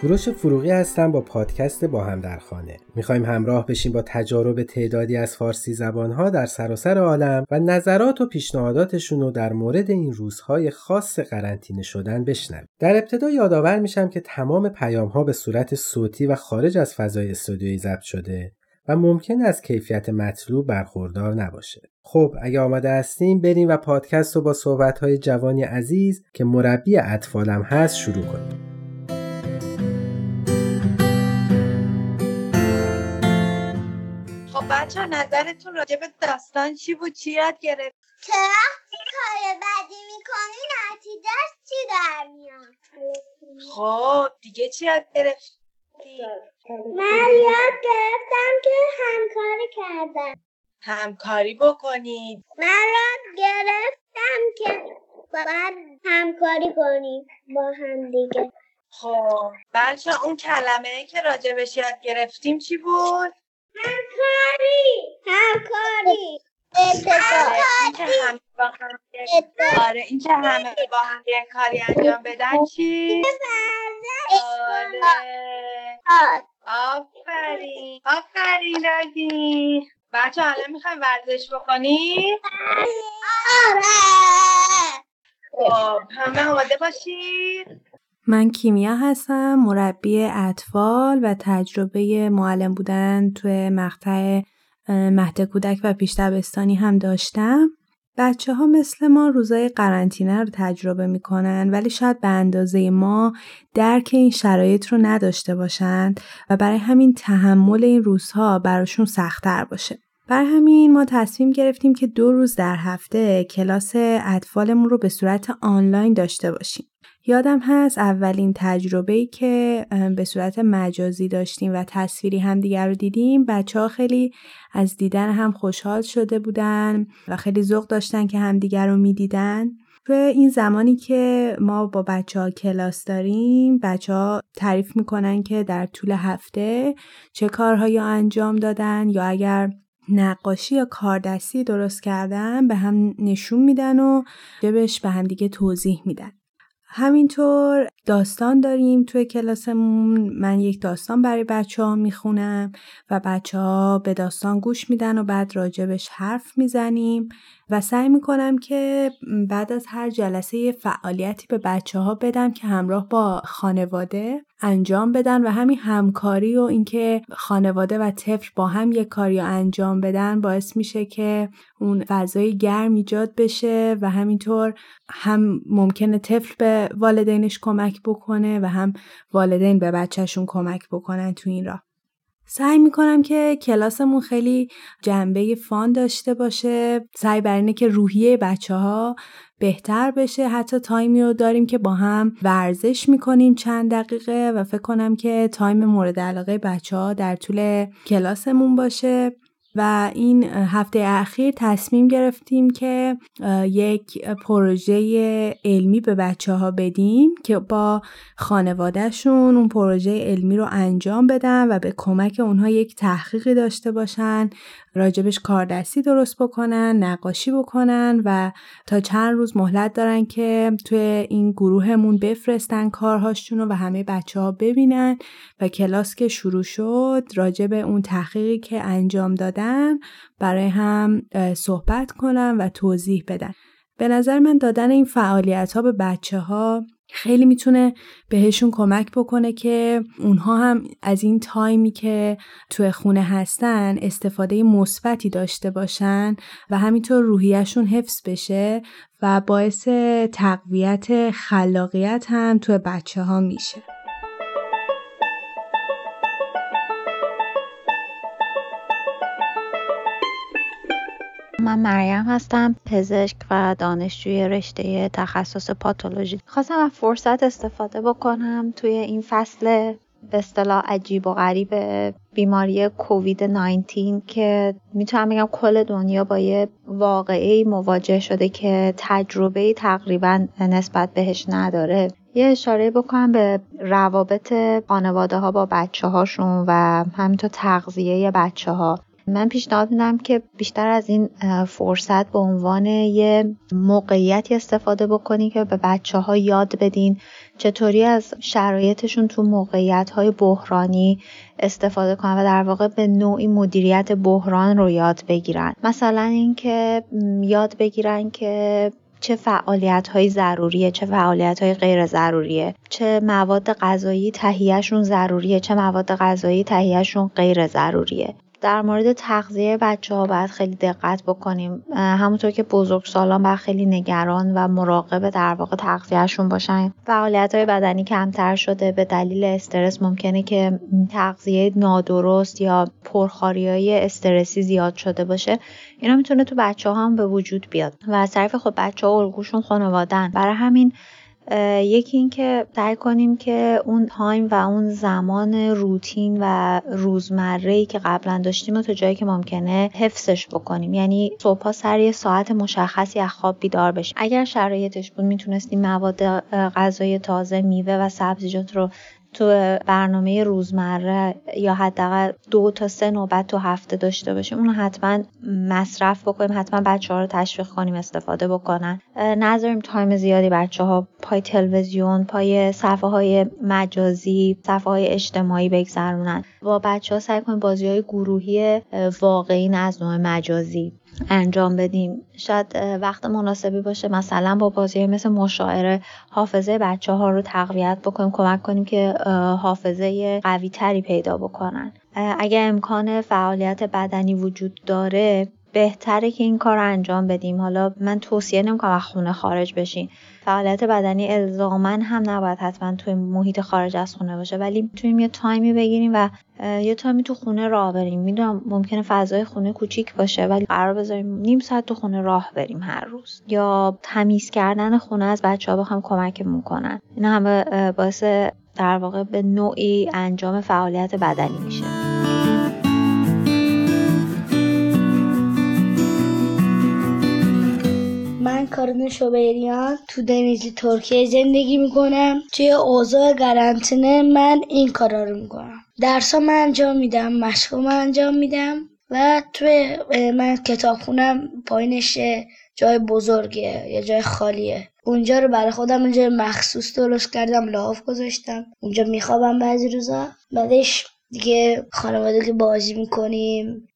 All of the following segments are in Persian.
کوروش فروغی هستم با پادکست با هم در خانه می‌خوایم همراه بشیم با تجارب تعدادی از فارسی زبانها در سراسر عالم و نظرات و پیشنهاداتشون رو در مورد این روزهای خاص قرنطینه شدن بشنویم در ابتدا یادآور میشم که تمام پیام ها به صورت صوتی و خارج از فضای استودیویی ضبط شده و ممکن از کیفیت مطلوب برخوردار نباشه. خب اگه آماده هستیم بریم و پادکست رو با صحبت های جوانی عزیز که مربی اطفالم هست شروع کنیم. بچه نظرتون راجع به داستان چی بود؟ چی یاد گرفت؟ که کار بدی می‌کنی نتیجهش چی در میاد؟ خب دیگه چی یاد گرفتی؟ من یاد گرفتم که همکاری کردم. همکاری بکنید. من یاد گرفتم که باید همکاری کنیم با هم دیگه. خب بچه اون کلمه که راجبش یاد گرفتیم چی بود؟ همکاری همکاری. آره این که همه با هم یه کاری انجام بدن چی؟ آره. آفرین. آفرین رادی بچه حالا می‌خوایم ورزش بکنی؟ آره. خب همه آماده باشید من کیمیا هستم مربی اطفال و تجربه معلم بودن توی مقطع مهد کودک و پیش دبستانی هم داشتم بچه ها مثل ما روزای قرنطینه رو تجربه می‌کنن ولی شاید به اندازه ما درک این شرایط رو نداشته باشند و برای همین تحمل این روزها براشون سختتر باشه. برای همین ما تصمیم گرفتیم که دو روز در هفته کلاس اطفالمون رو به صورت آنلاین داشته باشیم. یادم هست اولین تجربه ای که به صورت مجازی داشتیم و تصویری هم دیگر رو دیدیم. بچه ها خیلی از دیدن هم خوشحال شده بودن و خیلی ذوق داشتن که همدیگر رو می‌دیدن. توی این زمانی که ما با بچه ها کلاس داریم بچه ها تعریف می‌کنن که در طول هفته چه کارهایی انجام دادن یا اگر نقاشی یا کاردستی درست کردن به هم نشون میدن و جبش به هم دیگه توضیح میدن. همینطور داستان داریم توی کلاسمون. من یک داستان برای بچه ها می‌خونم و بچه ها به داستان گوش میدن و بعد راجبش حرف می‌زنیم. و سعی می‌کنم که بعد از هر جلسه فعالیتی به بچه ها بدم که همراه با خانواده انجام بدن و همین همکاری و اینکه خانواده و طفل با هم یک کاری انجام بدن باعث میشه که اون فضای گرم ایجاد بشه و همینطور هم ممکنه طفل به والدینش کمک بکنه و هم والدین به بچهشون کمک بکنن تو این راه. سعی می‌کنم که کلاسمون خیلی جنبه fun داشته باشه. سعی بر اینه که روحیه بچه ها بهتر بشه. حتی time ی رو داریم که با هم ورزش می‌کنیم چند دقیقه و فکر کنم که time مورد علاقه بچه ها در طول کلاسمون باشه. و این هفته اخیر تصمیم گرفتیم که یک پروژه علمی به بچه ها بدیم که با خانوادهشون اون پروژه علمی رو انجام بدن و به کمک اونها یک تحقیقی داشته باشن راجبش کاردستی درست بکنن نقاشی بکنن و تا چند روز مهلت دارن که توی این گروهمون بفرستن کارهاشون رو و همه بچه ها ببینن و کلاس که شروع شد راجب اون تحقیقی که انجام دادن برای هم صحبت کنن و توضیح بدن به نظر من دادن این فعالیت ها به بچه ها خیلی می‌تونه بهشون کمک بکنه که اونها هم از این تایمی که تو خونه هستن استفاده مثبتی داشته باشن و همینطور روحیشون حفظ بشه و باعث تقویت خلاقیت هم تو بچه ها میشه. من مریم هستم پزشک و دانشجوی رشته تخصص پاتولوژی. خواستم از فرصت استفاده بکنم توی این فصل به اصطلاح عجیب و غریب بیماری کووید 19 که می‌تونم بگم کل دنیا با یه واقعی مواجه شده که تجربه تقریبا نسبت بهش نداره. یه اشاره بکنم به روابط خانواده ها با بچه هاشون و همینطور تغذیه بچه ها من پیشنهاد میدم که بیشتر از این فرصت به عنوان یه موقعیتی استفاده بکنی که به بچه ها یاد بدین چطوری از شرایطشون تو موقعیت های بحرانی استفاده کنن و در واقع به نوعی مدیریت بحران رو یاد بگیرن. مثلا اینکه یاد بگیرن که چه فعالیت های ضروریه چه فعالیت های غیر ضروریه چه مواد غذایی تهیهشون ضروریه چه مواد غذایی تهیهشون غیر ضروریه. در مورد تغذیه بچه ها باید خیلی دقت بکنیم. همونطور که بزرگ سالان باید خیلی نگران و مراقب در واقع تغذیهشون باشن. فعالیت های بدنی کمتر شده. به دلیل استرس ممکنه که تغذیه نادرست یا پرخاری های استرسی زیاد شده باشه. اینا می‌تونه تو بچه ها هم به وجود بیاد. و از طرف خب بچه ها الگوشون خانوادن برای همین یکی این که سعی کنیم که اون تایم و اون زمان روتین و روزمره که قبلا داشتیم و تا جایی که ممکنه حفظش بکنیم. یعنی صبح سر یه ساعت مشخصی از خواب بیدار بشیم. اگر شرایطش بود می‌تونستیم مواد غذای تازه میوه و سبزیجات رو تو برنامه روزمره یا حداقل دو تا سه نوبت تو هفته داشته باشیم اونو حتما مصرف بکنیم حتما بچه ها رو تشویق کنیم استفاده بکنن. نذاریم تایم زیادی بچه ها پای تلویزیون پای صفحه های مجازی صفحه های اجتماعی بگذرونن. با بچه ها سعی کنیم بازی های گروهی واقعی از نوع مجازی. انجام بدیم. شاید وقت مناسبی باشه مثلا با بازی مثل مشاعره حافظه بچه ها رو تقویت بکنیم کمک کنیم که حافظه قوی تری پیدا بکنن. اگر امکان فعالیت بدنی وجود داره بهتره که این کار رو انجام بدیم. حالا من توصیه نمی‌کنم از خونه خارج بشین. فعالیت بدنی الزاما هم نباید حتما توی محیط خارج از خونه باشه ولی می‌تونیم یه تایمی بگیریم و یه تایمی تو خونه راه بریم. می‌دونم ممکنه فضای خونه کوچیک باشه ولی قرار بذاریم نیم ساعت تو خونه راه بریم هر روز. یا تمیز کردن خونه از بچه ها بخوام کمکمون کنن. اینا همه باعث در واقع به نوعی انجام فعالیت بدنی میشه. کارون شوبریان تو دنیزی ترکیه زندگی می‌کنم. توی اوضاع قرنطینه من این کارا رو می‌کنم. درسا من انجام میدم مشقا انجام میدم و توی من کتابخونم پایینش جای بزرگه یا جای خالیه. اونجا رو برای خودم اونجا مخصوص درست کردم لاف گذاشتم. اونجا میخوابم بعضی روزا. بعدش دیگه خانواده که بازی می‌کنیم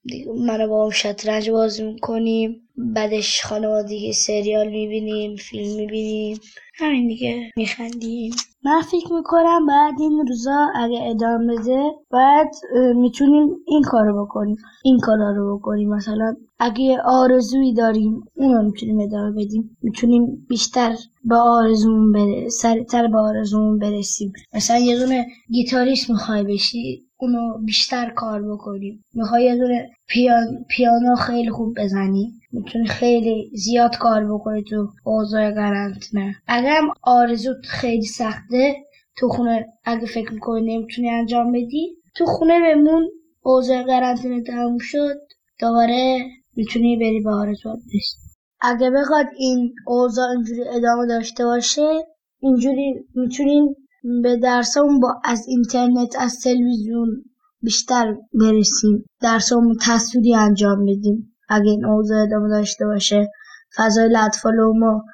منو با هم شطرنج بازی می‌کنیم بعدش خانواده دیگه سریال می‌بینیم فیلم می‌بینیم. همین دیگه میخندیم. من فکر می‌کنم بعد این روزا اگه ادامه بده باید می‌تونیم این کارو بکنیم این کارا رو بکنیم. مثلا اگه آرزویی داریم اون رو می‌تونیم ادامه بدیم. می‌تونیم بیشتر به آرزومون سریعتر به آرزومون برسیم. مثلا یه دونه گیتاریست می‌خوای بشی اونو بیشتر کار بکنیم. می‌خوای یه دونه پیان... پیانو خیلی خوب بزنی. می‌تونی خیلی زیاد کار بکنی تو اوضاع قرنطینه. اگر هم آرزوت خیلی سخته تو خونه اگه فکر می‌کنی نمی‌تونی انجام بدی تو خونه بمون اوضاع قرنطینه تموم شد دوباره می‌تونی بری به آرزوات برسی. اگه بخواد این اوضاع اینجوری ادامه داشته باشه اینجوری می‌تونیم به درسمون با از اینترنت از تلویزیون بیشتر برسیم. درسمون تصویری انجام بدیم. اگه این اوضاع ادامه داشته باشه. فضای اطفال ما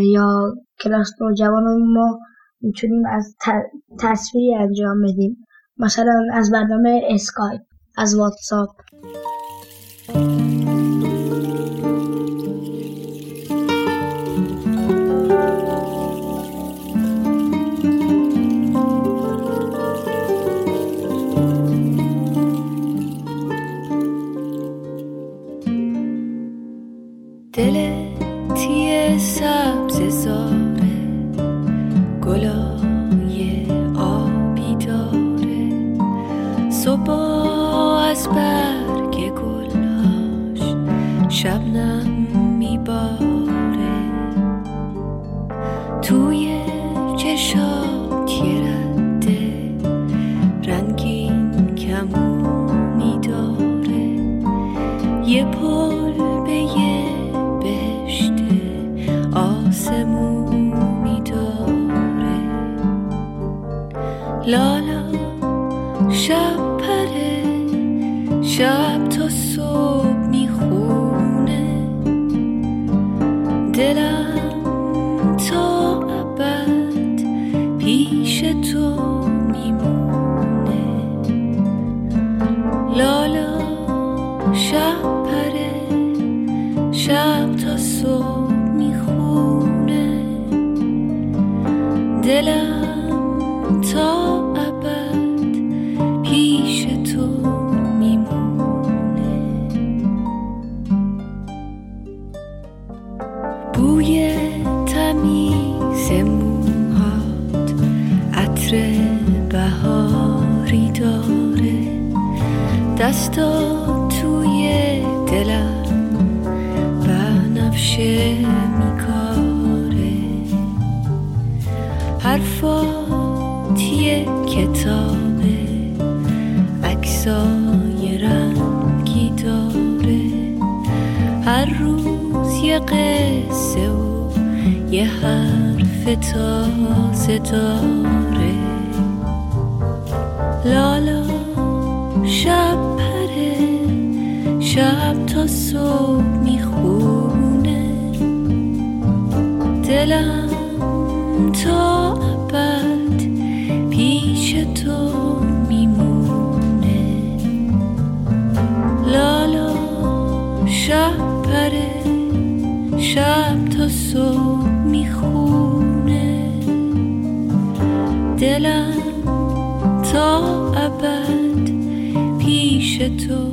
یا کلاس نوجوان ما می‌تونیم از تصویری انجام بدیم. مثلا از برنامه اسکایپ از واتساپ. توی چشات شب یه کتابه عکسای رنگی داره. هر روز یه قصه و یه حرف تازه داره. لالا شب پره شب تا صبح می‌خونه. دلم تا شب تا صبح می‌خونه دلم تا ابد پیش تو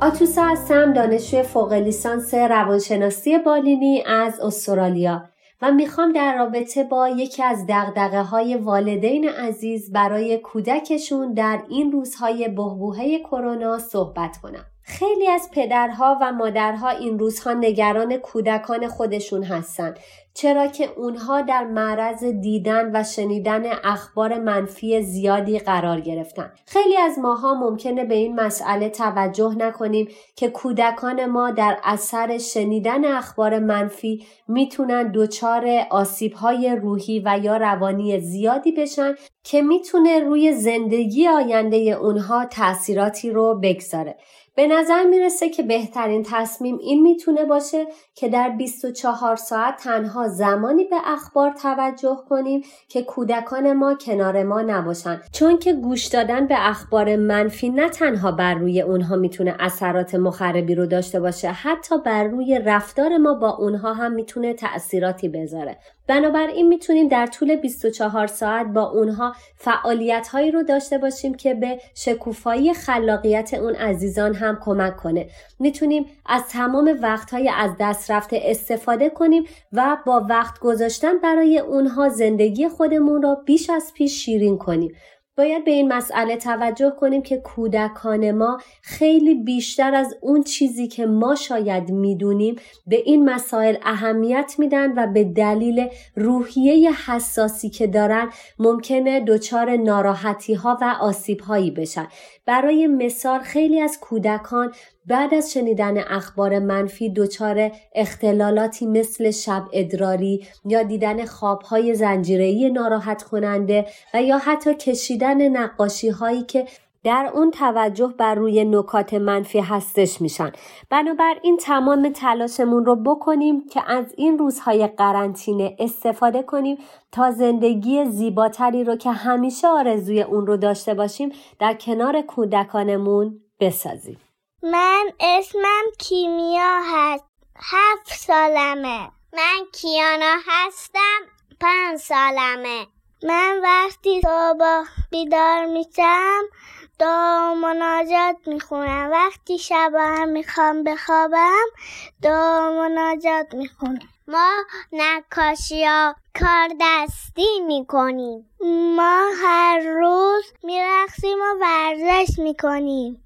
آتوسا هستم دانشجوی فوق لیسانس روانشناسی بالینی از استرالیا و می‌خوام در رابطه با یکی از دقدقه های والدین عزیز برای کودکشون در این روزهای بهبوهه کرونا صحبت کنم. خیلی از پدرها و مادرها این روزها نگران کودکان خودشون هستند چرا که اونها در معرض دیدن و شنیدن اخبار منفی زیادی قرار گرفتن. خیلی از ماها ممکنه به این مسئله توجه نکنیم که کودکان ما در اثر شنیدن اخبار منفی می‌تونن دچار آسیبهای روحی و یا روانی زیادی بشن که می‌تونه روی زندگی آینده اونها تاثیراتی رو بگذاره. به نظر می‌رسه که بهترین تصمیم این می‌تونه باشه که در 24 ساعت تنها زمانی به اخبار توجه کنیم که کودکان ما کنار ما نباشن. چون که گوش دادن به اخبار منفی نه تنها بر روی اونها می‌تونه اثرات مخربی رو داشته باشه حتی بر روی رفتار ما با اونها هم می‌تونه تأثیراتی بذاره. بنابراین می‌تونیم در طول 24 ساعت با اونها فعالیت هایی رو داشته باشیم که به شکوفایی خلاقیت اون عزیزان هم کمک کنه. می‌تونیم از تمام وقت های از دست رفته استفاده کنیم و با وقت گذاشتن برای اونها زندگی خودمون را بیش از پیش شیرین کنیم. باید به این مسئله توجه کنیم که کودکان ما خیلی بیشتر از اون چیزی که ما شاید می‌دونیم به این مسائل اهمیت میدن و به دلیل روحیه حساسی که دارن ممکنه دچار ناراحتی ها و آسیب هایی بشن. برای مثال خیلی از کودکان بعد از شنیدن اخبار منفی دچار اختلالاتی مثل شب ادراری یا دیدن خوابهای زنجیره‌ای ناراحت کننده و یا حتی کشیدن نقاشی هایی که در اون توجه بر روی نکات منفی هستش میشن. بنابراین تمام تلاشمون رو بکنیم که از این روزهای قرنطینه استفاده کنیم تا زندگی زیباتری رو که همیشه آرزوی اون رو داشته باشیم در کنار کودکانمون بسازیم. من اسمم کیمیا هست. هفت سالمه. من کیانا هستم. پنج سالمه. من وقتی صبح بیدار میشم دعا مناجات می‌خونم. وقتی شب هم می‌خوام بخوابم دعا مناجات می‌خونم. ما نقاشی ها کار دستی می‌کنیم. ما هر روز میرقصیم و ورزش می‌کنیم.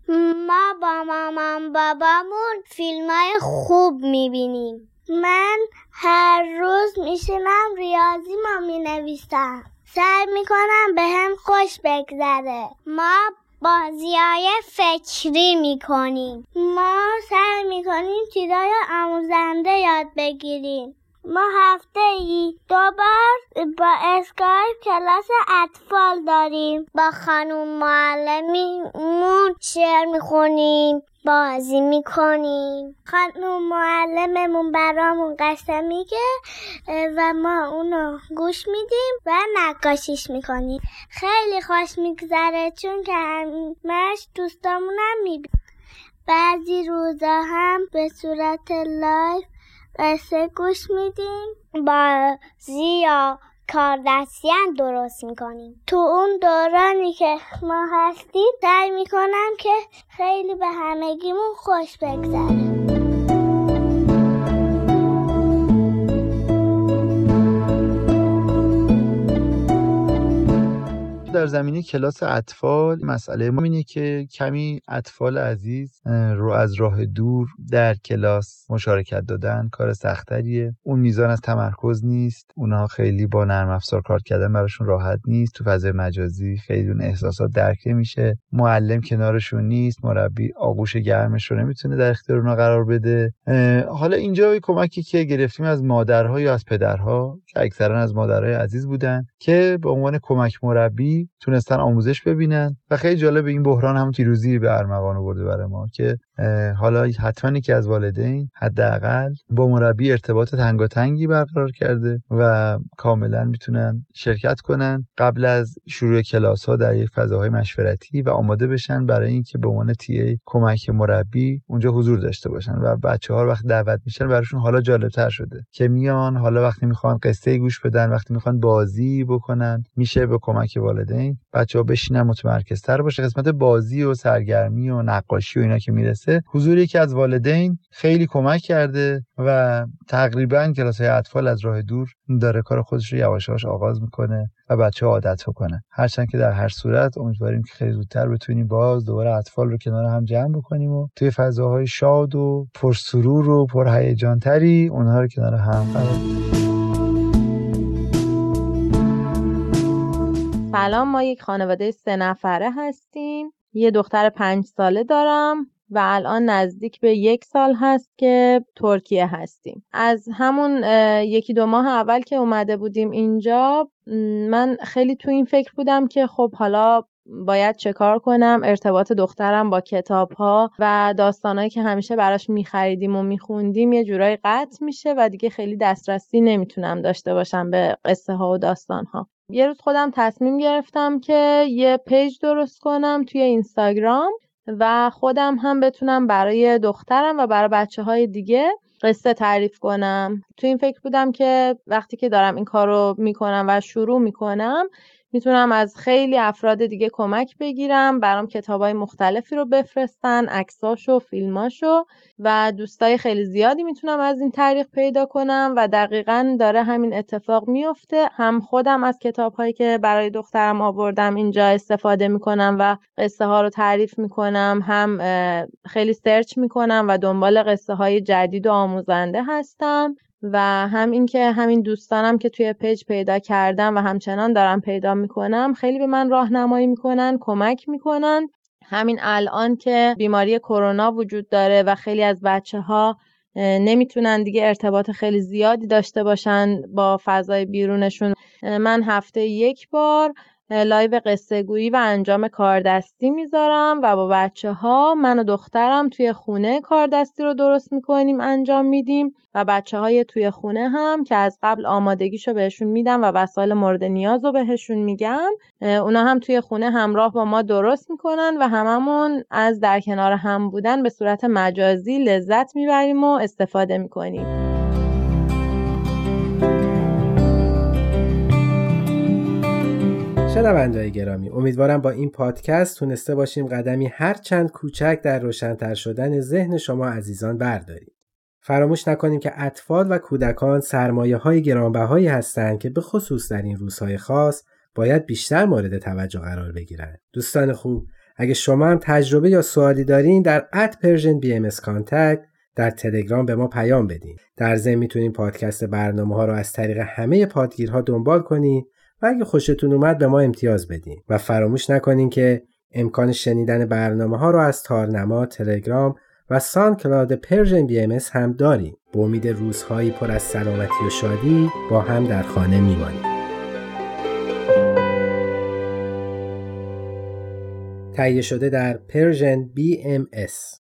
ما با مامان بابامون فیلم های خوب می‌بینیم. من هر روز میشینم ریاضی ما می‌نویسم. سعی می‌کنم به هم خوش بگذره. ما بازی های فکری می‌کنیم. ما سعی می‌کنیم چیزای آموزنده یاد بگیریم. ما هفته ای دو بار با اسکایپ کلاس اطفال داریم. با خانوم معلمیمون شعر می‌خونیم. بازی می‌کنیم. خانوم معلممون برامون قصه میگه و ما اونو گوش میدیم و نقاشیش می‌کنیم. خیلی خوش میگذره چون که همش دوستامونم می‌بینیم بعضی روزا هم به صورت لایف قصه گوش میدیم. بازی یا کار دستیان درست می‌کنیم. تو اون دورانی که ما هستیم سعی می‌کنم که خیلی به همگیمون خوش بگذره. در زمینه کلاس اطفال مسئله ما اینه که کمی اطفال عزیز رو از راه دور در کلاس مشارکت دادن کار سختریه. اون میزان از تمرکز نیست. اونها خیلی با نرم افزار کار کردن براشون راحت نیست. تو فضای مجازی خیلی اون احساسات درک نمیشه. معلم کنارشون نیست. مربی آغوش گرمش رو نمی‌تونه در اختیار اونها قرار بده. حالا اینجا کمکی که گرفتیم از مادرها یا از پدرها که اکثرا از مادرهای عزیز بودن که به عنوان کمک مربی تونستن آموزش ببینن. و خیلی جالب این بحران هم پیروزی به ارمغان آورده برای ما که حالا حتما که از والدین حداقل با مربی ارتباط تنگاتنگی برقرار کرده و کاملا می‌تونن شرکت کنن. قبل از شروع کلاس ها در یک فضاهای مشورتی و آماده بشن برای اینکه به عنوان تی کمک مربی اونجا حضور داشته باشن و بچه ها وقت دعوت میشن براشون حالا جالب تر شده که میان حالا وقتی می‌خوان قصه گوش بدن وقتی می‌خوان بازی بکنن میشه به کمک والدین بچه ها بشینن متمرکزتر باشه. قسمت بازی و سرگرمی و نقاشی و اینا که می‌رسه حضور یکی از والدین خیلی کمک کرده و تقریبا کلاس های اطفال از راه دور داره کار خودش رو یواش یواش آغاز می‌کنه و بچه ها عادت بکنه هرچند که در هر صورت امیدواریم که خیلی زودتر بتونیم باز دوباره اطفال رو کنار هم جمع بکنیم و توی فضاهای شاد و پرسرور و پرهیجان تری اونها رو کنار هم قرار سلام ما یک خانواده سه نفره هستیم. یه دختر پنج ساله دارم. و الان نزدیک به یک سال هست که ترکیه هستیم. از همون یکی دو ماه اول که اومده بودیم اینجا من خیلی تو این فکر بودم که خب حالا باید چه کار کنم؟ ارتباط دخترم با کتاب ها و داستانهایی که همیشه براش میخریدیم و میخوندیم یه جورایی قطع میشه و دیگه خیلی دسترسی نمی‌تونم داشته باشم به قصه ها و داستان ها یه روز خودم تصمیم گرفتم که یه پیج درست کنم توی اینستاگرام و خودم هم بتونم برای دخترم و برای بچه های دیگه قصه تعریف کنم. تو این فکر بودم که وقتی که دارم این کار رو می‌کنم و شروع می‌کنم می‌تونم از خیلی افراد دیگه کمک بگیرم برام کتاب های مختلفی رو بفرستن عکساشو فیلماشو و دوستای خیلی زیادی می‌تونم از این طریق پیدا کنم و دقیقا داره همین اتفاق میفته هم خودم از کتاب هایی که برای دخترم آوردم اینجا استفاده می‌کنم و قصه ها رو تعریف می‌کنم. هم خیلی search می‌کنم و دنبال قصه های جدید و آموزنده هستم. و هم اینکه همین دوستانم که توی page پیدا کردم و همچنان دارم پیدا می‌کنم خیلی به من راهنمایی می‌کنن کمک می‌کنن. همین الان که بیماری کرونا وجود داره و خیلی از بچه ها نمی‌تونن دیگه ارتباط خیلی زیادی داشته باشن با فضای بیرونشون. من هفته یک بار live قصه گویی و انجام کاردستی می‌ذارم و با بچه ها من و دخترم توی خونه کاردستی رو درست می‌کنیم انجام میدیم و بچه های توی خونه هم که از قبل آمادگیشو بهشون میدم و وسایل مورد نیاز رو بهشون میگم اونا هم توی خونه همراه با ما درست می‌کنن و هممون از در کنار هم بودن به صورت مجازی لذت می‌بریم و استفاده می‌کنیم. شنوندههای گرامی امیدوارم با این پادکست تونسته باشیم قدمی هر چند کوچک در روشنتر شدن ذهن شما عزیزان برداریم فراموش نکنیم که اطفال و کودکان سرمایه های گرانبهایی هستند که به خصوص در این روزهای خاص باید بیشتر مورد توجه قرار بگیرند. دوستان خوب اگه شما هم تجربه یا سوالی دارین در at Persian BM در تلگرام به ما پیام بدین. در ضمن می‌تونین پادکست برنامه ها رو از طریق همه پادگیرها دنبال کنین و اگه خوشتون اومد به ما امتیاز بدین و فراموش نکنین که امکان شنیدن برنامه ها رو از تارنما، تلگرام و SoundCloud Persian BM هم داریم. با امید روزهایی پر از سلامتی و شادی با هم در خانه میمانیم. تهیه شده در پرژن BMS